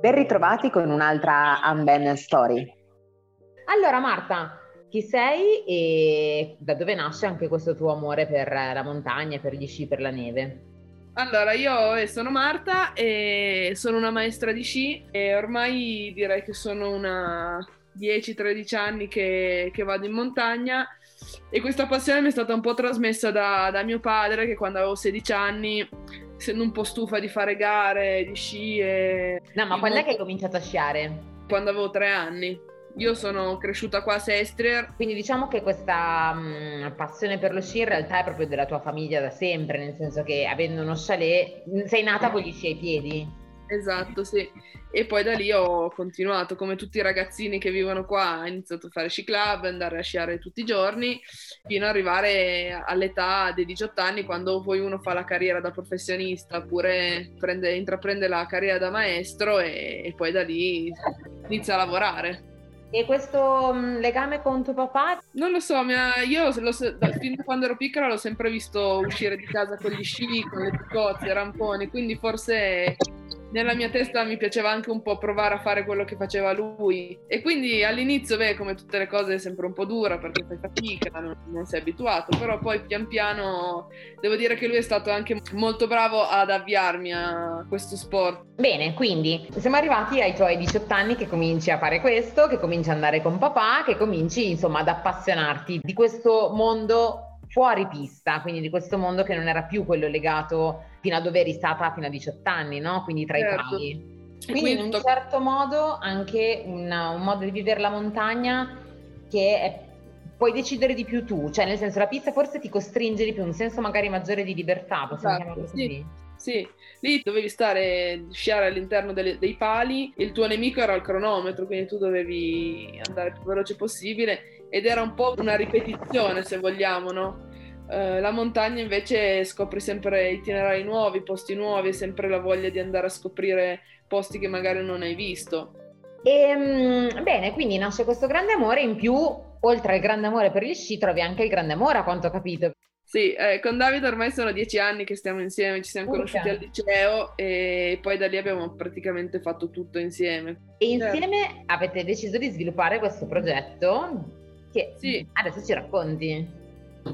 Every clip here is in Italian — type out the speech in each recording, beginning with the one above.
Ben ritrovati con un'altra Unban Story. Allora Marta, chi sei e da dove nasce anche questo tuo amore per la montagna, per gli sci, per la neve? Allora, io sono Marta e sono una maestra di sci e ormai direi che sono una 10-13 anni che, che, vado in montagna e questa passione mi è stata un po' trasmessa da, da mio padre che quando avevo 16 anni essendo un po' stufa di fare gare, di sci e... No, ma quando è che hai cominciato a sciare? Quando avevo tre anni. Io sono cresciuta qua a Sestria. Quindi diciamo che questa mh, mm, passione per lo sci in realtà è proprio della tua famiglia da sempre, nel senso che avendo uno chalet sei nata con gli sci ai piedi. Esatto, sì. E poi da lì ho continuato, come tutti i ragazzini che vivono qua, ho iniziato a fare sci club, andare a sciare tutti i giorni, fino ad arrivare all'età dei 18 anni, quando poi uno fa la carriera da professionista, oppure prende, intraprende la carriera da maestro e, e poi da lì inizia a lavorare. E questo mm, legame con tuo papà? Non lo so, mia, io lo, fin da quando ero piccola l'ho sempre visto uscire di casa con gli sci, con le picozze, ramponi, quindi forse nella mia testa mi piaceva anche un po' provare a fare quello che faceva lui. E quindi all'inizio, beh, come tutte le cose è sempre un po' dura perché fai fatica, non, non sei abituato, però poi pian piano devo dire che lui è stato anche molto bravo ad avviarmi a questo sport. Bene, quindi siamo arrivati ai tuoi 18 anni che cominci a fare questo, che cominci ad andare con papà, che cominci insomma ad appassionarti di questo mondo fuori pista, quindi di questo mondo che non era più quello legato fino a dove eri stata fino a 18 anni, no? Quindi tra certo. i pali. Quindi in un certo modo anche una, un modo di vivere la montagna che è, puoi decidere di più tu, cioè nel senso la pista forse ti costringe di più, un senso magari maggiore di libertà, possiamo esatto, chiamarlo così. Sì. Sì, lì dovevi stare, sciare all'interno delle, dei pali, il tuo nemico era il cronometro, quindi tu dovevi andare il più veloce possibile ed era un po' una ripetizione se vogliamo, no? Eh, la montagna invece scopri sempre itinerari nuovi, posti nuovi, sempre la voglia di andare a scoprire posti che magari non hai visto. E, ehm, bene, quindi nasce questo grande amore, in più, oltre al grande amore per gli sci, trovi anche il grande amore, a quanto ho capito. Sì, eh, con Davide ormai sono dieci anni che stiamo insieme, ci siamo Urca. conosciuti al liceo e poi da lì abbiamo praticamente fatto tutto insieme. E insieme certo. avete deciso di sviluppare questo progetto che sì. adesso ci racconti.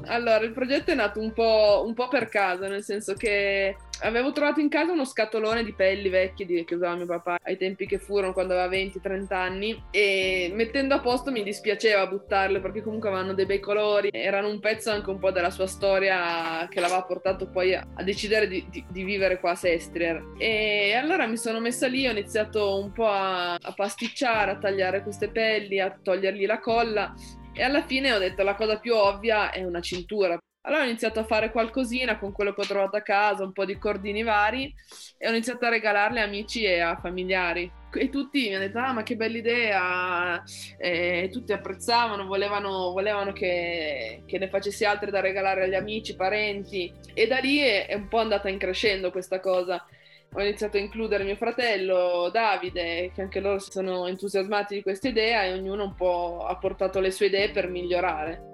Allora, il progetto è nato un po', un po', per caso, nel senso che avevo trovato in casa uno scatolone di pelli vecchie di, che usava mio papà ai tempi che furono, quando aveva 20-30 anni, e mettendo a posto mi dispiaceva buttarle perché comunque avevano dei bei colori, erano un pezzo anche un po' della sua storia che l'aveva portato poi a, a decidere di, di, di, vivere qua a Sestrier. E allora mi sono messa lì, ho iniziato un po' a, a pasticciare, a tagliare queste pelli, a togliergli la colla e alla fine ho detto la cosa più ovvia è una cintura. Allora ho iniziato a fare qualcosina con quello che ho trovato a casa, un po' di cordini vari e ho iniziato a regalarle a amici e a familiari. E tutti mi hanno detto, ah ma che bella idea, e tutti apprezzavano, volevano, volevano che, che, ne facessi altre da regalare agli amici, parenti e da lì è, è un po' andata in crescendo questa cosa ho iniziato a includere mio fratello Davide, che anche loro sono entusiasmati di questa idea e ognuno un po' ha portato le sue idee per migliorare.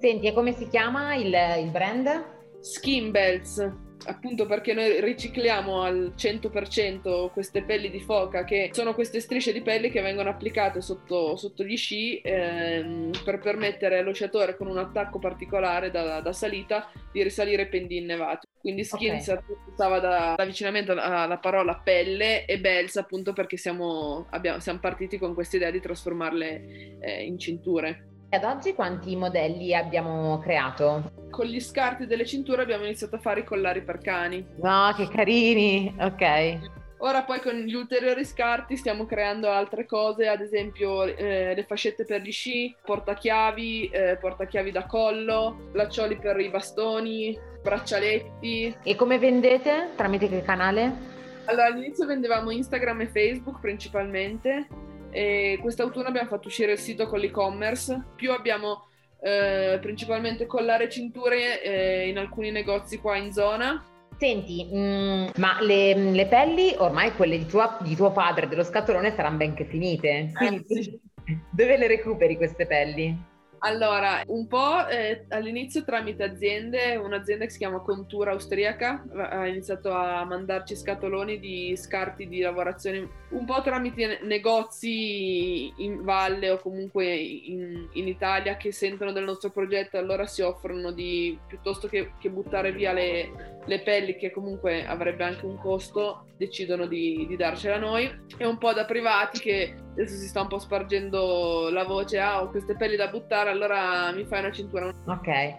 Senti, e come si chiama il, il brand? Skin Belts appunto perché noi ricicliamo al 100% queste pelli di foca che sono queste strisce di pelle che vengono applicate sotto, sotto gli sci ehm, per permettere allo sciatore con un attacco particolare da, da salita di risalire pendii innevati. Quindi skin okay. stava dall'avvicinamento alla parola pelle e bells appunto perché siamo, abbiamo, siamo partiti con questa idea di trasformarle eh, in cinture. Ad oggi quanti modelli abbiamo creato? Con gli scarti delle cinture abbiamo iniziato a fare i collari per cani. No, che carini! Ok. Ora poi con gli ulteriori scarti stiamo creando altre cose, ad esempio eh, le fascette per gli sci, portachiavi, eh, portachiavi da collo, laccioli per i bastoni, braccialetti. E come vendete? Tramite che canale? Allora all'inizio vendevamo Instagram e Facebook principalmente, e quest'autunno abbiamo fatto uscire il sito con l'e-commerce, più abbiamo eh, principalmente collare cinture eh, in alcuni negozi qua in zona. Senti, mh, mm, ma le, le, pelli ormai quelle di, tua, di, tuo padre dello scatolone saranno ben che finite. Eh, sì. Dove le recuperi queste pelli? Allora, un po' eh, all'inizio tramite aziende, un'azienda che si chiama Contura Austriaca ha iniziato a mandarci scatoloni di scarti di lavorazione, un po' tramite negozi in valle o comunque in, in Italia che sentono del nostro progetto e allora si offrono di, piuttosto che, che buttare via le, le, pelli che comunque avrebbe anche un costo, decidono di, di darcela a noi e un po' da privati che adesso si sta un po' spargendo la voce, ah ho queste pelli da buttare, allora mi fai una cintura. Ok,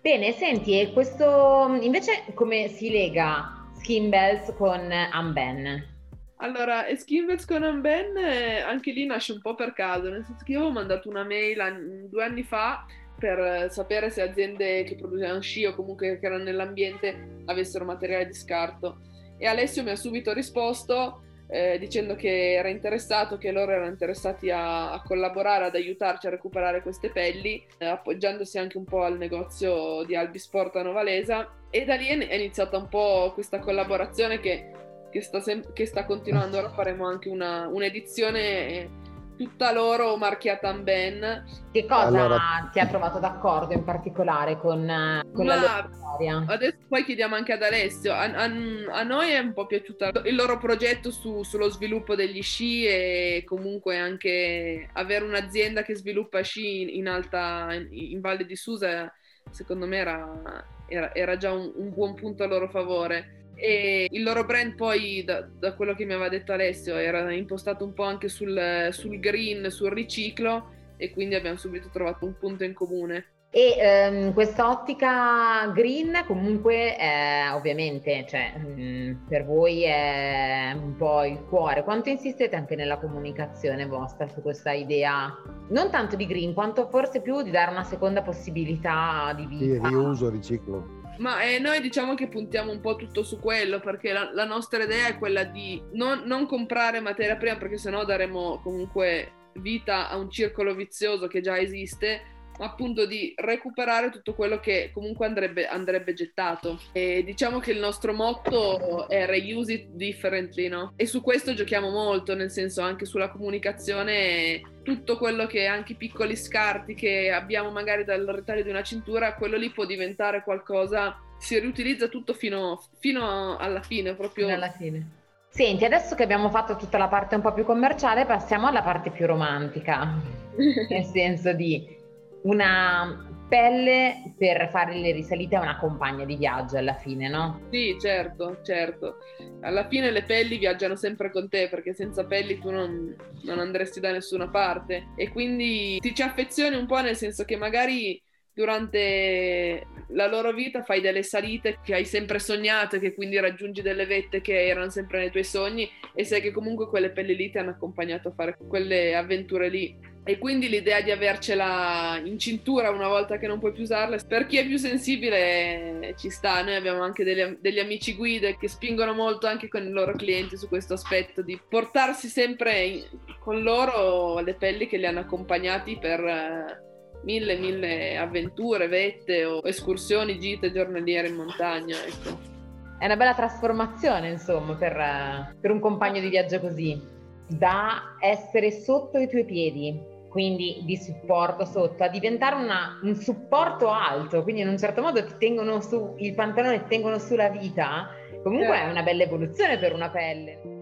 bene, senti, e questo invece come si lega Skin Bells con Unben? Allora, Skinbells con Unben eh, anche lì nasce un po' per caso, nel senso che io avevo mandato una mail an- due anni fa per sapere se aziende che producevano sci o comunque che erano nell'ambiente avessero materiale di scarto e Alessio mi ha subito risposto eh, dicendo che era interessato, che loro erano interessati a, a collaborare, ad aiutarci a recuperare queste pelli, eh, appoggiandosi anche un po' al negozio di Albisport a Novalesa. E da lì è iniziata un po' questa collaborazione che, che, sta, sem- che sta, continuando. Ora faremo anche una, un'edizione tutta loro marchiata in ben. Che cosa allora... ti ha trovato d'accordo in particolare con, con la loro storia? Adesso poi chiediamo anche ad Alessio. A, a, a noi è un po' piaciuto il loro progetto su, sullo sviluppo degli sci e comunque anche avere un'azienda che sviluppa sci in alta, in, in Valle di Susa, secondo me era, era, era già un, un buon punto a loro favore e il loro brand poi da, da, quello che mi aveva detto Alessio era impostato un po' anche sul, sul green, sul riciclo e quindi abbiamo subito trovato un punto in comune. E um, questa ottica green comunque è, ovviamente cioè, um, per voi è un po' il cuore. Quanto insistete anche nella comunicazione vostra su questa idea, non tanto di green, quanto forse più di dare una seconda possibilità di vita? Sì, riuso, riciclo. Ma eh, noi diciamo che puntiamo un po' tutto su quello perché la, la nostra idea è quella di non, non comprare materia prima perché sennò daremo comunque vita a un circolo vizioso che già esiste appunto di recuperare tutto quello che comunque andrebbe, andrebbe, gettato. E diciamo che il nostro motto è reuse it differently, no? E su questo giochiamo molto, nel senso anche sulla comunicazione, tutto quello che anche i piccoli scarti che abbiamo magari dal retaglio di una cintura, quello lì può diventare qualcosa, si riutilizza tutto fino, fino alla fine, proprio. Fino alla fine. Senti, adesso che abbiamo fatto tutta la parte un po' più commerciale, passiamo alla parte più romantica, nel senso di una pelle per fare le risalite a una compagna di viaggio alla fine, no? Sì, certo, certo. Alla fine le pelli viaggiano sempre con te perché senza pelli tu non, non andresti da nessuna parte e quindi ti ci affezioni un po' nel senso che magari durante la loro vita fai delle salite che hai sempre sognato e che quindi raggiungi delle vette che erano sempre nei tuoi sogni e sai che comunque quelle pelli lì ti hanno accompagnato a fare quelle avventure lì. E quindi l'idea di avercela in cintura una volta che non puoi più usarla, per chi è più sensibile ci sta. Noi abbiamo anche degli, degli amici guide che spingono molto anche con i loro clienti su questo aspetto di portarsi sempre in, con loro le pelli che li hanno accompagnati per mille, mille avventure, vette o escursioni, gite giornaliere in montagna, ecco. È una bella trasformazione, insomma, per, per un compagno di viaggio così, da essere sotto i tuoi piedi, quindi di supporto sotto, a diventare una, un supporto alto, quindi in un certo modo ti tengono su il pantalone, ti tengono sulla vita, comunque è una bella evoluzione per una pelle.